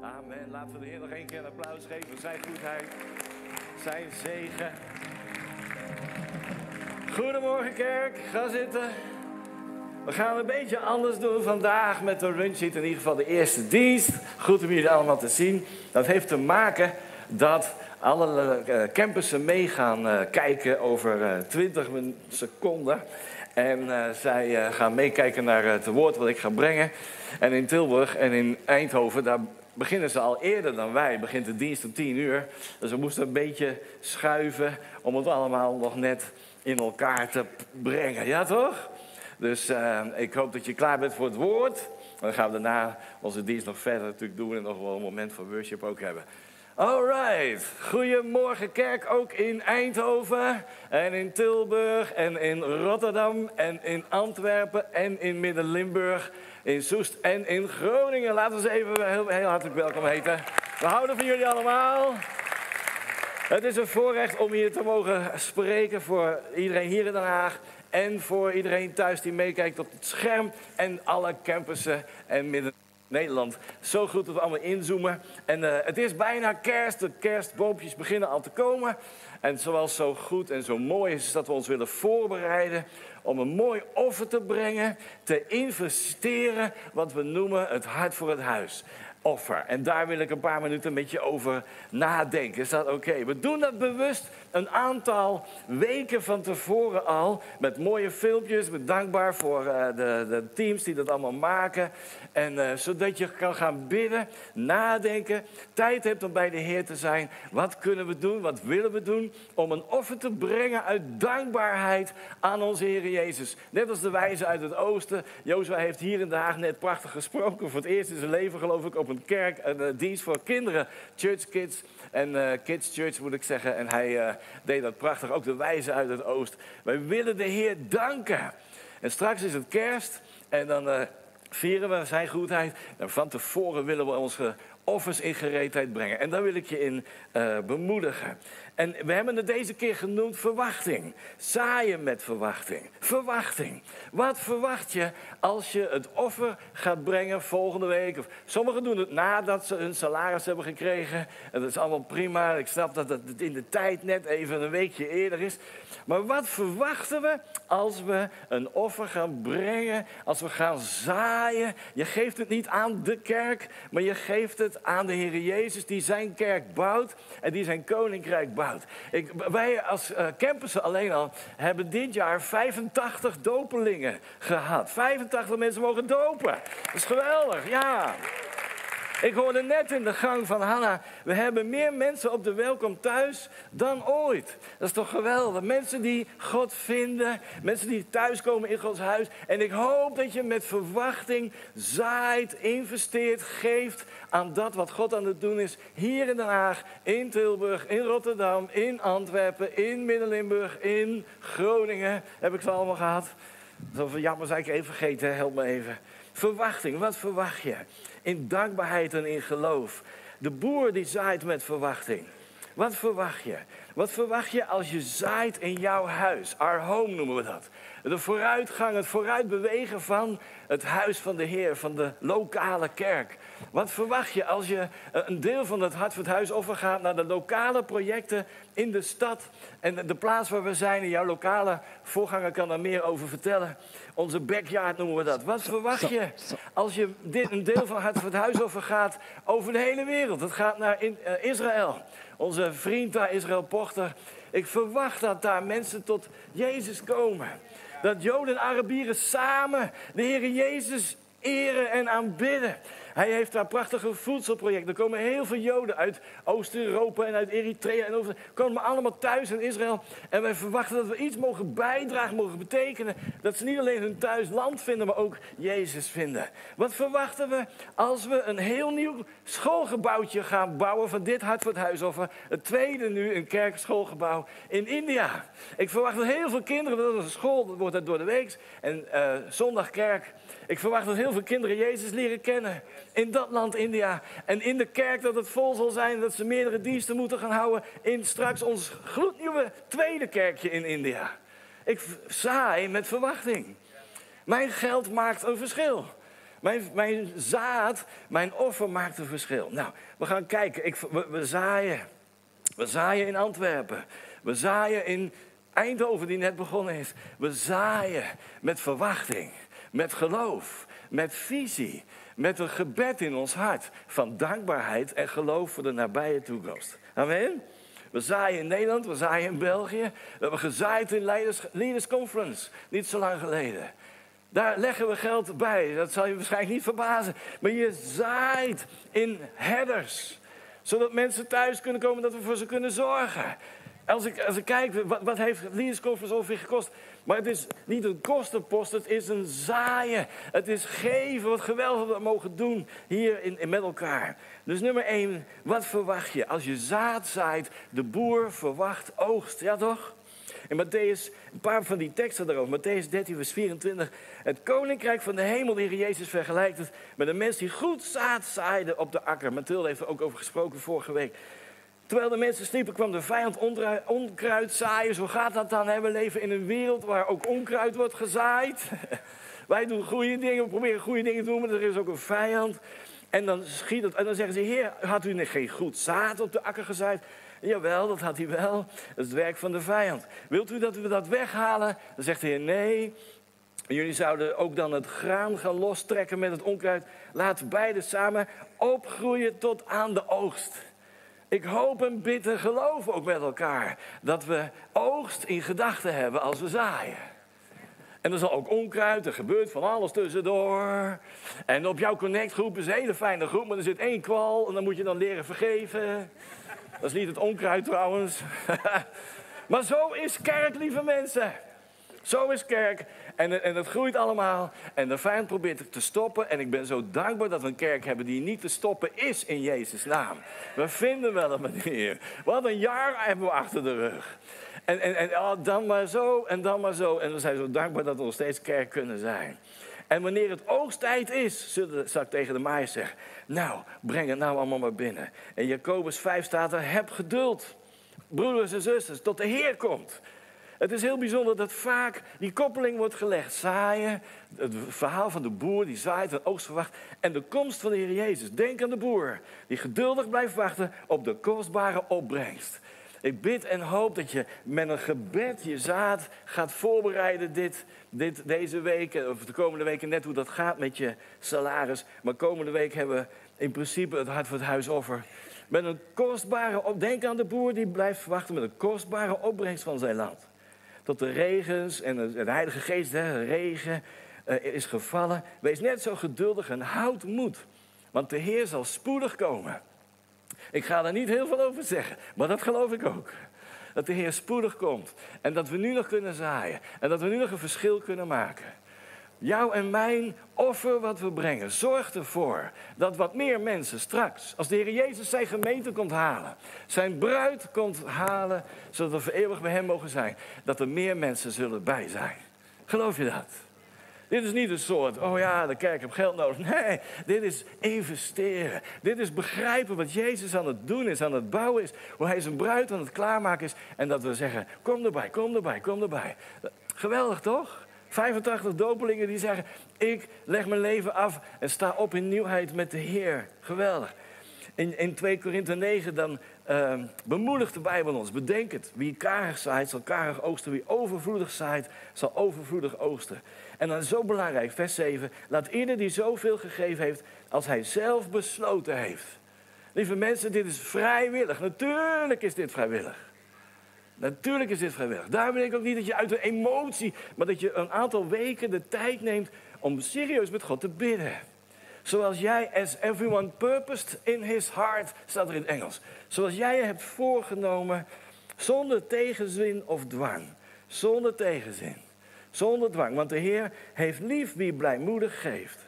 Amen. Laten we de Heer nog één keer een applaus geven. Zijn goedheid, zijn zegen. Goedemorgen kerk, ga zitten. We gaan een beetje anders doen vandaag met de lunchseat. In ieder geval de eerste dienst. Goed om jullie allemaal te zien. Dat heeft te maken dat alle eh, campussen mee gaan eh, kijken over 20 eh, seconden. En zij gaan meekijken naar het woord wat ik ga brengen. En in Tilburg en in Eindhoven, daar beginnen ze al eerder dan wij. Begint de dienst om 10 uur. Dus we moesten een beetje schuiven om het allemaal nog net in elkaar te brengen. Ja, toch? Dus uh, ik hoop dat je klaar bent voor het woord. Dan gaan we daarna onze dienst nog verder natuurlijk doen en nog wel een moment van worship ook hebben. Alright, goedemorgen kerk ook in Eindhoven en in Tilburg en in Rotterdam en in Antwerpen en in Midden-Limburg, in Soest en in Groningen. Laten we ze even heel, heel hartelijk welkom heten. We houden van jullie allemaal. Het is een voorrecht om hier te mogen spreken voor iedereen hier in Den Haag en voor iedereen thuis die meekijkt op het scherm. En alle campussen en midden Nederland. Zo goed dat we allemaal inzoomen. En uh, het is bijna kerst. De kerstboompjes beginnen al te komen. En zoals zo goed en zo mooi is, is dat we ons willen voorbereiden om een mooi offer te brengen, te investeren, wat we noemen het hart voor het huis offer. En daar wil ik een paar minuten met je over nadenken. Is dat oké? We doen dat bewust een aantal weken van tevoren al. Met mooie filmpjes. Ben dankbaar voor uh, de, de, teams die dat allemaal maken. En uh, zodat je kan gaan bidden, nadenken. Tijd hebt om bij de Heer te zijn. Wat kunnen we doen? Wat willen we doen? Om een offer te brengen uit dankbaarheid aan onze Heer Jezus. Net als de wijze uit het oosten. Jozua heeft hier in de Haag net prachtig gesproken. Voor het eerst in zijn leven geloof ik op een kerk. Een uh, dienst voor kinderen. Church Kids. En uh, Kids Church moet ik zeggen. En hij uh, deed dat prachtig. Ook de wijze uit het oost. Wij willen de Heer danken. En straks is het kerst. En dan vieren we zijn goedheid. En van tevoren willen we onze offers in gereedheid brengen. En daar wil ik je in bemoedigen. En we hebben het deze keer genoemd verwachting. Zaaien met verwachting. Verwachting. Wat verwacht je als je het offer gaat brengen volgende week? Of, sommigen doen het nadat ze hun salaris hebben gekregen. En dat is allemaal prima. Ik snap dat het in de tijd net even een weekje eerder is. Maar wat verwachten we als we een offer gaan brengen? Als we gaan zaaien? Je geeft het niet aan de kerk, maar je geeft het aan de Heer Jezus die zijn kerk bouwt en die zijn koninkrijk bouwt. Wij als uh, campussen alleen al hebben dit jaar 85 dopelingen gehad. 85 mensen mogen dopen. Dat is geweldig, ja. Ik hoorde net in de gang van Hanna, we hebben meer mensen op de welkom thuis dan ooit. Dat is toch geweldig. Mensen die God vinden, mensen die thuiskomen in Gods huis. En ik hoop dat je met verwachting zaait, investeert, geeft aan dat wat God aan het doen is. Hier in Den Haag, in Tilburg, in Rotterdam, in Antwerpen, in Midden-Limburg, in Groningen. Heb ik ze allemaal gehad? Zoveel jammer zei ik even vergeten, help me even. Verwachting, wat verwacht je? In dankbaarheid en in geloof. De boer die zaait met verwachting. Wat verwacht je? Wat verwacht je als je zaait in jouw huis? Our home noemen we dat. De vooruitgang, het vooruitbewegen van het huis van de Heer, van de lokale kerk. Wat verwacht je als je eh, een deel van het hart van het huis overgaat naar de lokale projecten in de stad en de plaats waar we zijn? En jouw lokale voorganger kan daar meer over vertellen. Onze backyard noemen we dat. Wat verwacht je als je dit, een deel van het hart van het huis overgaat over de hele wereld? Het gaat naar in, uh, Israël. Onze vriend daar, Israël Pochter. Ik verwacht dat daar mensen tot Jezus komen. Dat Joden en Arabieren samen de Heer Jezus eren en aanbidden. Hij heeft daar prachtige voedselprojecten. Er komen heel veel Joden uit Oost-Europa en uit Eritrea. En over, komen allemaal thuis in Israël. En wij verwachten dat we iets mogen bijdragen, mogen betekenen. Dat ze niet alleen hun thuisland vinden, maar ook Jezus vinden. Wat verwachten we als we een heel nieuw schoolgebouwtje gaan bouwen van dit hart voor het tweede nu, een kerkschoolgebouw in India. Ik verwacht dat heel veel kinderen, dat is een school, dat wordt door de week. En uh, zondagkerk. Ik verwacht dat heel veel kinderen Jezus leren kennen in dat land India. En in de kerk dat het vol zal zijn, dat ze meerdere diensten moeten gaan houden in straks ons gloednieuwe tweede kerkje in India. Ik saai met verwachting. Mijn geld maakt een verschil. Mijn, mijn zaad, mijn offer maakt een verschil. Nou, we gaan kijken. Ik, we, we zaaien. We zaaien in Antwerpen. We zaaien in Eindhoven, die net begonnen is. We zaaien met verwachting, met geloof, met visie, met een gebed in ons hart van dankbaarheid en geloof voor de nabije toekomst. Amen. We zaaien in Nederland, we zaaien in België. We hebben gezaaid in Leaders, Leaders Conference, niet zo lang geleden. Daar leggen we geld bij. Dat zal je waarschijnlijk niet verbazen. Maar je zaait in headers. Zodat mensen thuis kunnen komen, dat we voor ze kunnen zorgen. Als ik, als ik kijk, wat, wat heeft Leaders Conference ongeveer gekost? Maar het is niet een kostenpost, het is een zaaien. Het is geven, wat geweldig we mogen doen hier in, in met elkaar. Dus nummer één, wat verwacht je? Als je zaad zaait, de boer verwacht oogst, ja toch? In Matthäus, een paar van die teksten daarover. Matthäus 13, vers 24. Het koninkrijk van de hemel, de Heer Jezus vergelijkt het met een mens die goed zaad zaaide op de akker. Mathilde heeft er ook over gesproken vorige week. Terwijl de mensen sliepen, kwam de vijand onkruid zaaien. Zo gaat dat dan. We leven in een wereld waar ook onkruid wordt gezaaid. Wij doen goede dingen, we proberen goede dingen te doen, maar er is ook een vijand. En dan schiet het. En dan zeggen ze: Heer, had u geen goed zaad op de akker gezaaid? Jawel, dat had hij wel. Dat is het werk van de vijand. Wilt u dat we dat weghalen? Dan zegt de Heer: Nee. Jullie zouden ook dan het graan gaan lostrekken met het onkruid. Laat beide samen opgroeien tot aan de oogst. Ik hoop en bid en geloof ook met elkaar dat we oogst in gedachten hebben als we zaaien. En er zal ook onkruid, er gebeurt van alles tussendoor. En op jouw connectgroep is een hele fijne groep, maar er zit één kwal en dan moet je dan leren vergeven. Dat is niet het onkruid trouwens. maar zo is kerk, lieve mensen. Zo is kerk. En, en het groeit allemaal. En de vijand probeert het te stoppen. En ik ben zo dankbaar dat we een kerk hebben die niet te stoppen is in Jezus' naam. We vinden wel een manier. Wat een jaar hebben we achter de rug. En, en, en oh, dan maar zo en dan maar zo. En we zijn zo dankbaar dat we nog steeds kerk kunnen zijn. En wanneer het oogsttijd is, zal ik tegen de zeggen... Nou, breng het nou allemaal maar binnen. En Jacobus 5 staat er, heb geduld. Broeders en zusters, tot de Heer komt. Het is heel bijzonder dat vaak die koppeling wordt gelegd. Zaaien, het verhaal van de boer die zaait en oogst verwacht. En de komst van de Heer Jezus. Denk aan de boer die geduldig blijft wachten op de kostbare opbrengst. Ik bid en hoop dat je met een gebed je zaad gaat voorbereiden dit, dit, deze week. Of de komende weken net hoe dat gaat met je salaris. Maar komende week hebben we in principe het hart voor het huisoffer. Met een kostbare. Denk aan de boer die blijft wachten met een kostbare opbrengst van zijn land tot de regens en de Heilige Geest, de regen, uh, is gevallen. Wees net zo geduldig en houd moed, want de Heer zal spoedig komen. Ik ga er niet heel veel over zeggen, maar dat geloof ik ook. Dat de Heer spoedig komt en dat we nu nog kunnen zaaien en dat we nu nog een verschil kunnen maken. Jouw en mijn offer wat we brengen, zorgt ervoor dat wat meer mensen straks, als de Heer Jezus zijn gemeente komt halen, zijn bruid komt halen, zodat we eeuwig bij Hem mogen zijn, dat er meer mensen zullen bij zijn. Geloof je dat? Dit is niet een soort, oh ja, de kerk heeft geld nodig. Nee, dit is investeren. Dit is begrijpen wat Jezus aan het doen is, aan het bouwen is. Hoe hij zijn bruid aan het klaarmaken is. En dat we zeggen, kom erbij, kom erbij, kom erbij. Geweldig toch? 85 dopelingen die zeggen: Ik leg mijn leven af en sta op in nieuwheid met de Heer. Geweldig. In, in 2 Korinthe 9 dan uh, bemoedigt de Bijbel ons. Bedenk het. Wie karig zaait, zal karig oogsten. Wie overvloedig zaait, zal overvloedig oogsten. En dan zo belangrijk, vers 7. Laat ieder die zoveel gegeven heeft als hij zelf besloten heeft. Lieve mensen, dit is vrijwillig. Natuurlijk is dit vrijwillig. Natuurlijk is dit vrijwillig. Daarom wil ik ook niet dat je uit de emotie, maar dat je een aantal weken de tijd neemt om serieus met God te bidden. Zoals jij, as everyone purposed in his heart, staat er in het Engels. Zoals jij je hebt voorgenomen, zonder tegenzin of dwang. Zonder tegenzin. Zonder dwang. Want de Heer heeft lief wie blijmoedig geeft.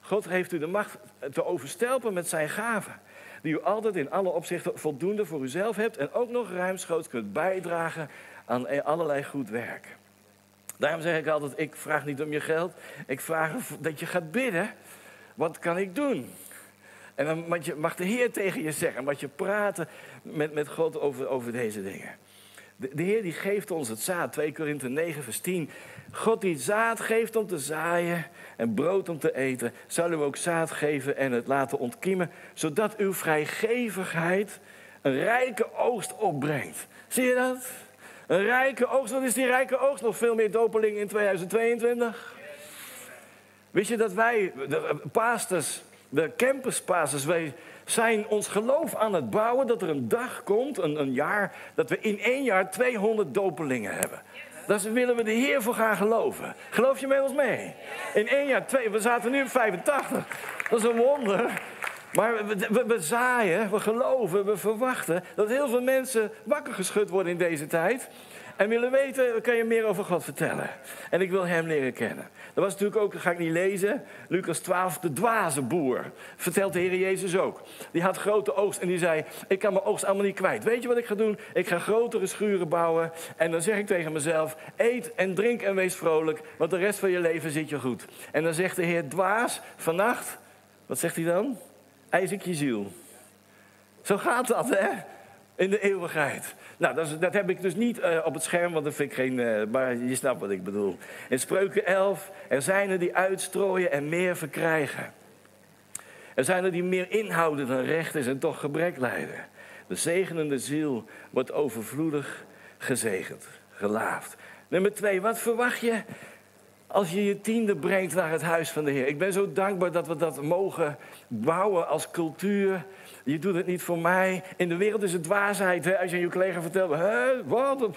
God heeft u de macht te overstelpen met zijn gaven die u altijd in alle opzichten voldoende voor uzelf hebt en ook nog ruimschoots kunt bijdragen aan allerlei goed werk. Daarom zeg ik altijd, ik vraag niet om je geld, ik vraag dat je gaat bidden. Wat kan ik doen? En dan mag de Heer tegen je zeggen, wat je praten met, met God over, over deze dingen. De, Heer die geeft ons het zaad. 2 Korinthe 9 vers 10. God die zaad geeft om te zaaien en brood om te eten, zal u ook zaad geven en het laten ontkiemen, zodat uw vrijgevigheid een rijke oogst opbrengt. Zie je dat? Een rijke oogst. Wat is die rijke oogst? Nog veel meer dopelingen in 2022? Wist je dat wij, de pastors, de campuspastors, wij zijn ons geloof aan het bouwen dat er een dag komt, een, een jaar, dat we in één jaar 200 dopelingen hebben. Daar willen we de Heer voor gaan geloven. Geloof je met ons mee? In één jaar twee. We zaten nu op 85. Dat is een wonder. Maar we, zaaien, we geloven, we verwachten dat heel veel mensen wakker geschud worden in deze tijd. En willen weten, kan je meer over God vertellen. En ik wil hem leren kennen. Dat was natuurlijk ook, dat ga ik niet lezen, Lucas 12, de dwaze boer. Vertelt de Heer Jezus ook. Die had grote oogst en die zei, ik kan mijn oogst allemaal niet kwijt. Weet je wat ik ga doen? Ik ga grotere schuren bouwen. En dan zeg ik tegen mezelf, eet en drink en wees vrolijk, want de rest van je leven zit je goed. En dan zegt de Heer, dwaas, vannacht, wat zegt hij dan? Eis ik je ziel. Zo gaat dat, hè? In de eeuwigheid. Nou, dat, dat, heb ik dus niet uh, op het scherm, want dat vind ik geen. Uh, maar je snapt wat ik bedoel. In Spreuken 11, er zijn er die uitstrooien en meer verkrijgen. Er zijn er die meer inhouden dan recht is en toch gebrek lijden. De zegenende ziel wordt overvloedig gezegend, gelaafd. Nummer twee, wat verwacht je als je je tiende brengt naar het huis van de Heer? Ik ben zo dankbaar dat we dat mogen bouwen als cultuur je doet het niet voor mij. In de wereld is het dwaasheid. Als je aan je collega vertelt, hè, wat,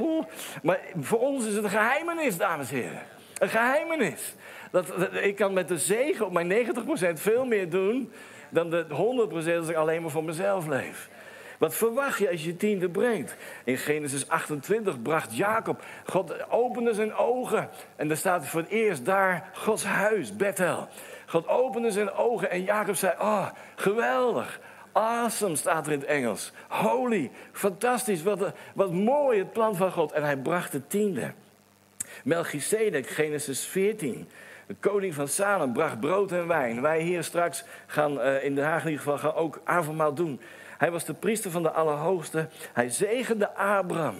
Maar voor ons is het een geheimenis, dames en heren. Een geheimenis. Dat, ik kan met de zegen op mijn 90% veel meer doen dan de 100% als ik alleen maar voor mezelf leef. Wat verwacht je als je tiende brengt? In Genesis 28 bracht Jacob, God opende zijn ogen. En daar staat voor het eerst daar Gods huis, Bethel. God opende zijn ogen en Jacob zei, oh, geweldig. Awesome staat er in het Engels. Holy, fantastisch, wat, wat mooi het plan van God. En hij bracht de tiende. Melchizedek, Genesis 14. De koning van Salem bracht brood en wijn. Wij hier straks gaan uh, in Den Haag in ieder geval gaan ook avondmaal doen. Hij was de priester van de Allerhoogste. Hij zegende Abraham.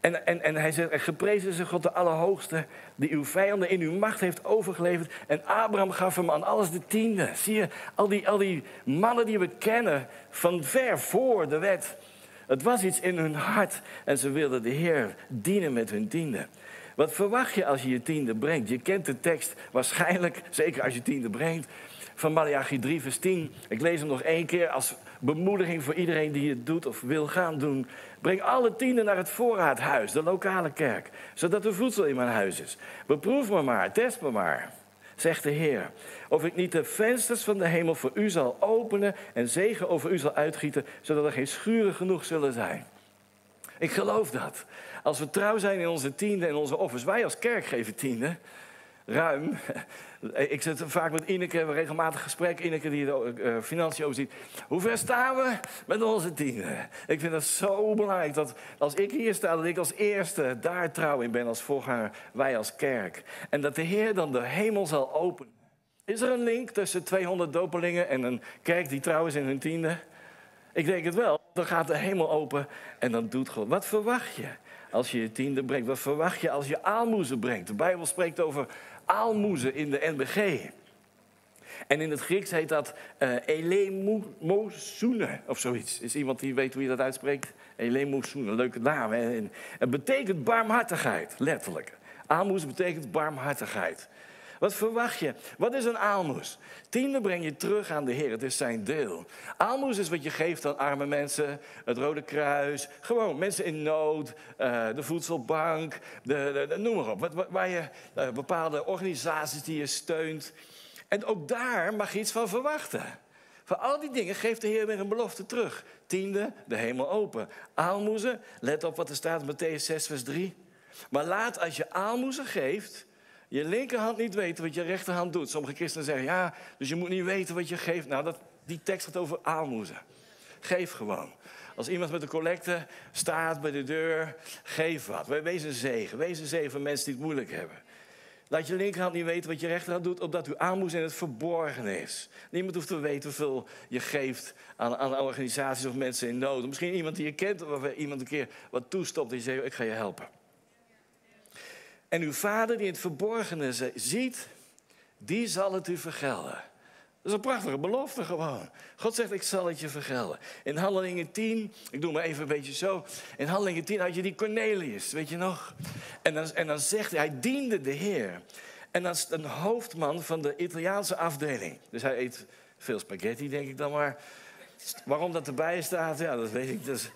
En, en, en hij zegt, geprezen is God de Allerhoogste, die uw vijanden in uw macht heeft overgeleverd. En Abraham gaf hem aan alles de tiende. Zie je, al die, al die mannen die we kennen van ver voor de wet. Het was iets in hun hart en ze wilden de Heer dienen met hun tiende. Wat verwacht je als je je tiende brengt? Je kent de tekst waarschijnlijk, zeker als je tiende brengt, van Malachi 3, vers 10. Ik lees hem nog één keer als bemoediging voor iedereen die het doet of wil gaan doen. Breng alle tienden naar het voorraadhuis, de lokale kerk, zodat er voedsel in mijn huis is. Beproef me maar, test me maar, zegt de Heer. Of ik niet de vensters van de hemel voor u zal openen en zegen over u zal uitgieten, zodat er geen schuren genoeg zullen zijn. Ik geloof dat. Als we trouw zijn in onze tienden en onze offers, wij als kerk geven tienden, ruim. Ik zit vaak met Ineke, we regelmatig gesprek. Ineke die de uh, financiën overziet. Hoe ver staan we met onze tienden? Ik vind het zo belangrijk dat als ik hier sta, dat ik als eerste daar trouw in ben als voorganger, wij als kerk. En dat de Heer dan de hemel zal openen. Is er een link tussen 200 dopelingen en een kerk die trouw is in hun tiende? Ik denk het wel. Dan gaat de hemel open en dan doet God. Wat verwacht je als je je tiende brengt? Wat verwacht je als je aalmoezen brengt? De Bijbel spreekt over aalmoezen in de NBG. En in het Grieks heet dat uh, of zoiets. Is iemand die weet hoe je dat uitspreekt? Elemosoene, leuke naam. Het betekent barmhartigheid, letterlijk. Aalmoes betekent barmhartigheid. Wat verwacht je? Wat is een aalmoes? Tiende breng je terug aan de Heer. Het is zijn deel. Aalmoes is wat je geeft aan arme mensen. Het Rode Kruis. Gewoon mensen in nood. Uh, de voedselbank. De, noem maar op. waar je, uh, bepaalde organisaties die je steunt. En ook daar mag je iets van verwachten. Voor al die dingen geeft de Heer weer een belofte terug. Tiende, de hemel open. Aalmoezen, let op wat er staat in Matthäus 6, vers 3. Maar laat als je aalmoezen geeft, je linkerhand niet weten wat je rechterhand doet. Sommige christenen zeggen, ja, dus je moet niet weten wat je geeft. Nou, dat, die tekst gaat over aalmoezen. Geef gewoon. Als iemand met een collecte staat bij de deur, geef wat. Wees een zegen. Wees een zegen voor mensen die het moeilijk hebben. Laat je linkerhand niet weten wat je rechterhand doet, opdat uw aanmoes in het verborgen is. Niemand hoeft te weten hoeveel je geeft aan, aan organisaties of mensen in nood. Misschien iemand die je kent, of iemand een keer wat toestopt en je zegt, ik ga je helpen. En uw vader die het verborgene ziet, die zal het u vergelden. Dat is een prachtige belofte gewoon. God zegt, ik zal het je vergelden. In Handelingen 10, ik doe maar even een beetje zo. In Handelingen 10 had je die Cornelius, weet je nog? En dan, en dan zegt hij, hij diende de Heer. En dat is een hoofdman van de Italiaanse afdeling. Dus hij eet veel spaghetti, denk ik dan maar. Waarom dat erbij staat, ja, dat weet ik. Dus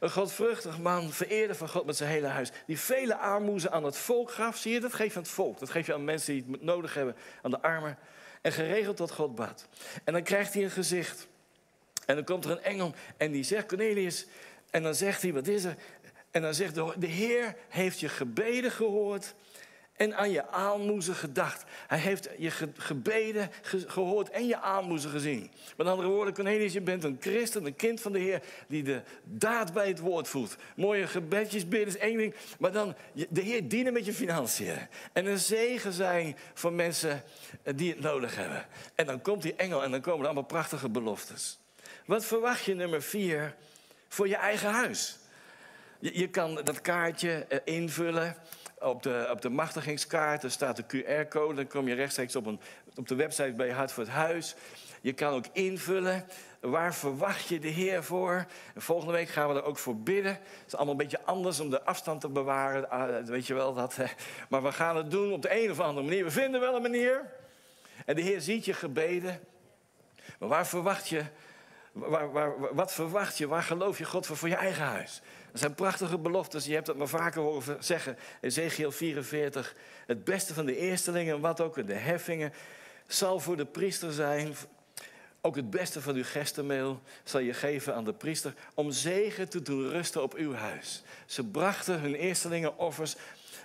een godvruchtig man, vereerde van God met zijn hele huis. Die vele armoezen aan het volk gaf. Zie je, dat geef je aan het volk. Dat geef je aan mensen die het nodig hebben, aan de armen. En geregeld tot God bad. En dan krijgt hij een gezicht. En dan komt er een engel en die zegt, Cornelius... En dan zegt hij, wat is er? En dan zegt de, de Heer heeft je gebeden gehoord en aan je aalmoezen gedacht. Hij heeft je gebeden gehoord en je aalmoezen gezien. Met andere woorden, Cornelius, je bent een christen, een kind van de Heer... die de daad bij het woord voelt. Mooie gebedjes bidden is één ding... maar dan de Heer dienen met je financiën. En een zegen zijn voor mensen eh, die het nodig hebben. En dan komt die engel en dan komen er allemaal prachtige beloftes. Wat verwacht je, nummer vier, voor je eigen huis? Je, je kan dat kaartje eh, invullen... Op de, op de machtigingskaart er staat de QR-code. Dan kom je rechtstreeks op, een, op de website bij Hart voor het Huis. Je kan ook invullen. Waar verwacht je de Heer voor? En volgende week gaan we er ook voor bidden. Het is allemaal een beetje anders om de afstand te bewaren. Ah, weet je wel dat. Maar we gaan het doen op de een of andere manier. We vinden wel een manier. En de Heer ziet je gebeden. Maar waar verwacht je? Waar, wat verwacht je? Waar geloof je God voor voor je eigen huis? Dat zijn prachtige beloftes. Je hebt het maar vaker horen zeggen. Ezekiel 44. Het beste van de eerstelingen, wat ook, de heffingen, zal voor de priester zijn. Ook het beste van uw gestenmeel zal je geven aan de priester. Om zegen te doen rusten op uw huis. Ze brachten hun eerstelingen offers.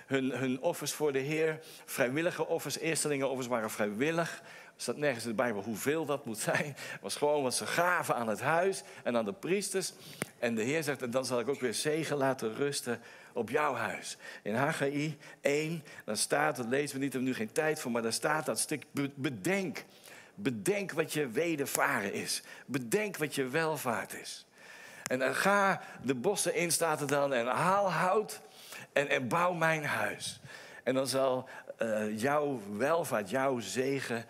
Hun, hun offers voor de Heer. Vrijwillige offers. Eerstelingen offers waren vrijwillig. Staat nergens in de Bijbel hoeveel dat moet zijn. Was gewoon wat ze gaven aan het huis en aan de priesters. En de Heer zegt, en dan zal ik ook weer zegen laten rusten op jouw huis. In Haggai 1, dan staat, dat lezen we niet, we hebben nu geen tijd voor, maar daar staat dat stuk, bedenk. Bedenk wat je wedervaren is. Bedenk wat je welvaart is. En dan ga de bossen in, staat er dan, en haal hout en, en bouw mijn huis. En dan zal uh, jouw welvaart, jouw zegen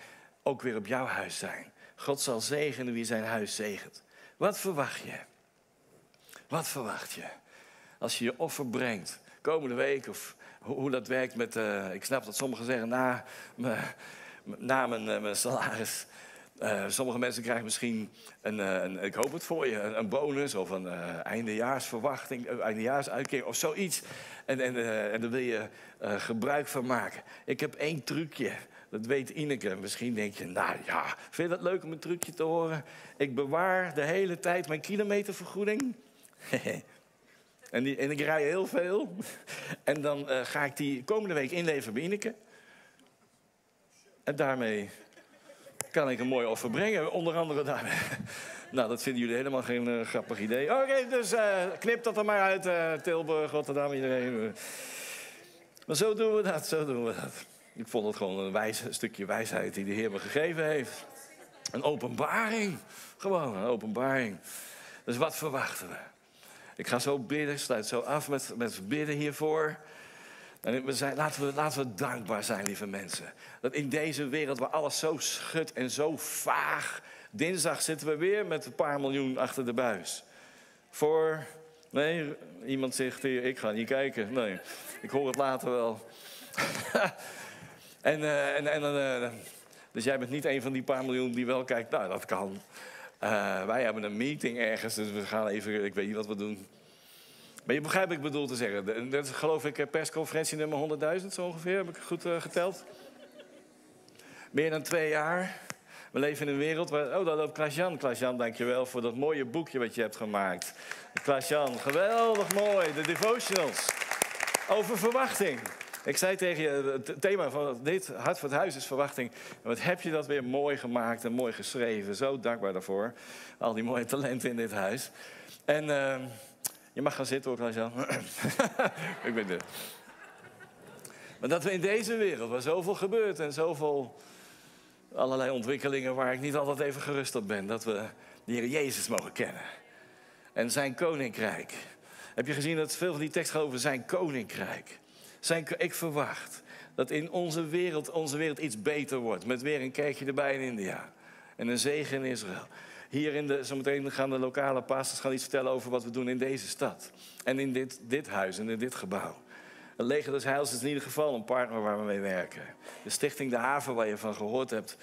ook weer op jouw huis zijn. God zal zegenen wie zijn huis zegent. Wat verwacht je? Wat verwacht je? Als je je offer brengt, komende week, of hoe dat werkt met. Uh, ik snap dat sommigen zeggen na, na mijn, uh, mijn salaris. Uh, sommige mensen krijgen misschien een, een, ik hoop het voor je, een, bonus of een eindejaarsverwachting, een eindejaarsuitkering of zoiets. En, en, daar wil je gebruik van maken. Ik heb één trucje. Dat weet Ineke. Misschien denk je, nou ja, vind je dat leuk om een trucje te horen? Ik bewaar de hele tijd mijn kilometervergoeding. en, die, en ik rij heel veel. en dan ga ik die komende week inleveren bij Ineke. En daarmee kan ik een mooi offer brengen. Onder andere daarmee. nou, dat vinden jullie helemaal geen uh, grappig idee. Oké, dus uh, knip dat er maar uit. Tilburg, Rotterdam, iedereen. Maar zo doen we dat, zo doen we dat. Ik vond het gewoon een, een stukje wijsheid die de Heer me gegeven heeft. Een openbaring. Gewoon een openbaring. Dus wat verwachten we? Ik ga zo bidden, sluit zo af met, met bidden hiervoor. En we laten, we, dankbaar zijn, lieve mensen. Dat in deze wereld waar alles zo schudt en zo vaag. Dinsdag zitten we weer met een paar miljoen achter de buis. Voor. Nee, iemand zegt hier: ik ga niet kijken. Nee, ik hoor het later wel. En, uh, en, en uh, dus jij bent niet een van die paar miljoen die wel kijkt, nou dat kan. Uh, wij hebben een meeting ergens, dus we gaan even, ik weet niet wat we doen. Maar je begrijpt wat ik bedoel te zeggen. Dat is geloof ik persconferentie nummer 100.000 zo ongeveer, heb ik goed geteld. Meer dan twee jaar. We leven in een wereld waar... Oh, daar loopt Klaas-Jan. Klaas-Jan, dankjewel voor dat mooie boekje wat je hebt gemaakt. Klaas-Jan, geweldig mooi. De devotionals. Over verwachting. Ik zei tegen je, het thema van dit Hart voor het Huis is verwachting. wat heb je dat weer mooi gemaakt en mooi geschreven. Zo dankbaar daarvoor. Al die mooie talenten in dit huis. En uh, je mag gaan zitten hoor, Klaas-Jan. ik ben er. Maar dat we in deze wereld, waar zoveel gebeurt en zoveel allerlei ontwikkelingen waar ik niet altijd even gerust op ben, dat we de Heer Jezus mogen kennen. En zijn koninkrijk. Heb je gezien dat veel van die tekst gaat over zijn koninkrijk? Zijn, ik verwacht dat in onze wereld, onze wereld iets beter wordt. Met weer een kerkje erbij in India. En een zegen in Israël. Hier in de, zometeen gaan de lokale pastors gaan iets vertellen over wat we doen in deze stad. En in dit, dit huis en in dit gebouw. Het Leger des Heils is in ieder geval een partner waar we mee werken. De Stichting De Haven, waar je van gehoord hebt,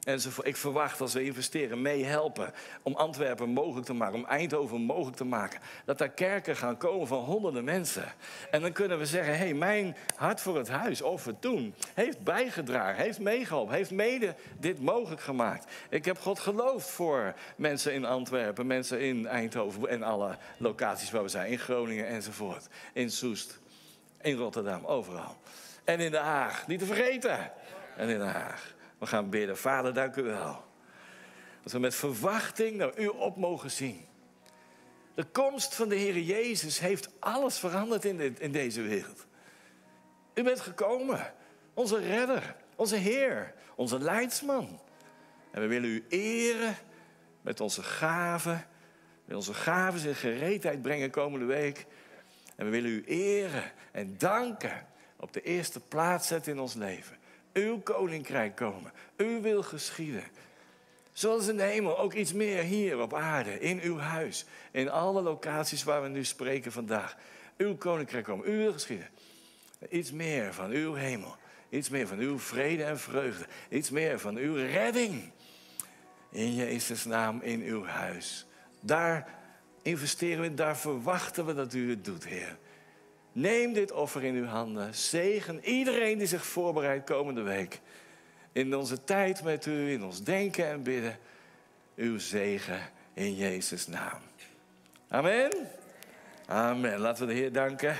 Enzovoort. Ik verwacht als we investeren, meehelpen om Antwerpen mogelijk te maken, om Eindhoven mogelijk te maken, dat daar kerken gaan komen van honderden mensen. En dan kunnen we zeggen: hé, hey, mijn hart voor het huis, of het doen, heeft bijgedragen, heeft meegeholpen, heeft mede dit mogelijk gemaakt. Ik heb God geloofd voor mensen in Antwerpen, mensen in Eindhoven en alle locaties waar we zijn, in Groningen enzovoort, in Soest, in Rotterdam, overal. En in Den Haag, niet te vergeten. En in Den Haag. We gaan bidden. Vader, dank u wel. Dat we met verwachting naar u op mogen zien. De komst van de Heer Jezus heeft alles veranderd in, in deze wereld. U bent gekomen, onze redder, onze Heer, onze leidsman. En we willen u eren met onze gaven. Met onze gaven in gereedheid brengen komende week. En we willen u eren en danken op de eerste plaats zetten in ons leven uw koninkrijk komen. U wil geschieden. Zoals in de hemel, ook iets meer hier op aarde, in uw huis. In alle locaties waar we nu spreken vandaag. Uw koninkrijk komen, u wil geschieden. Iets meer van uw hemel. Iets meer van uw vrede en vreugde. Iets meer van uw redding. In Jezus' naam in uw huis. Daar investeren we, daar verwachten we dat u het doet, Heer. Neem dit offer in uw handen. Zegen iedereen die zich voorbereidt komende week. In onze tijd met u, in ons denken en bidden. Uw zegen in Jezus' naam. Amen. Amen. Laten we de Heer danken.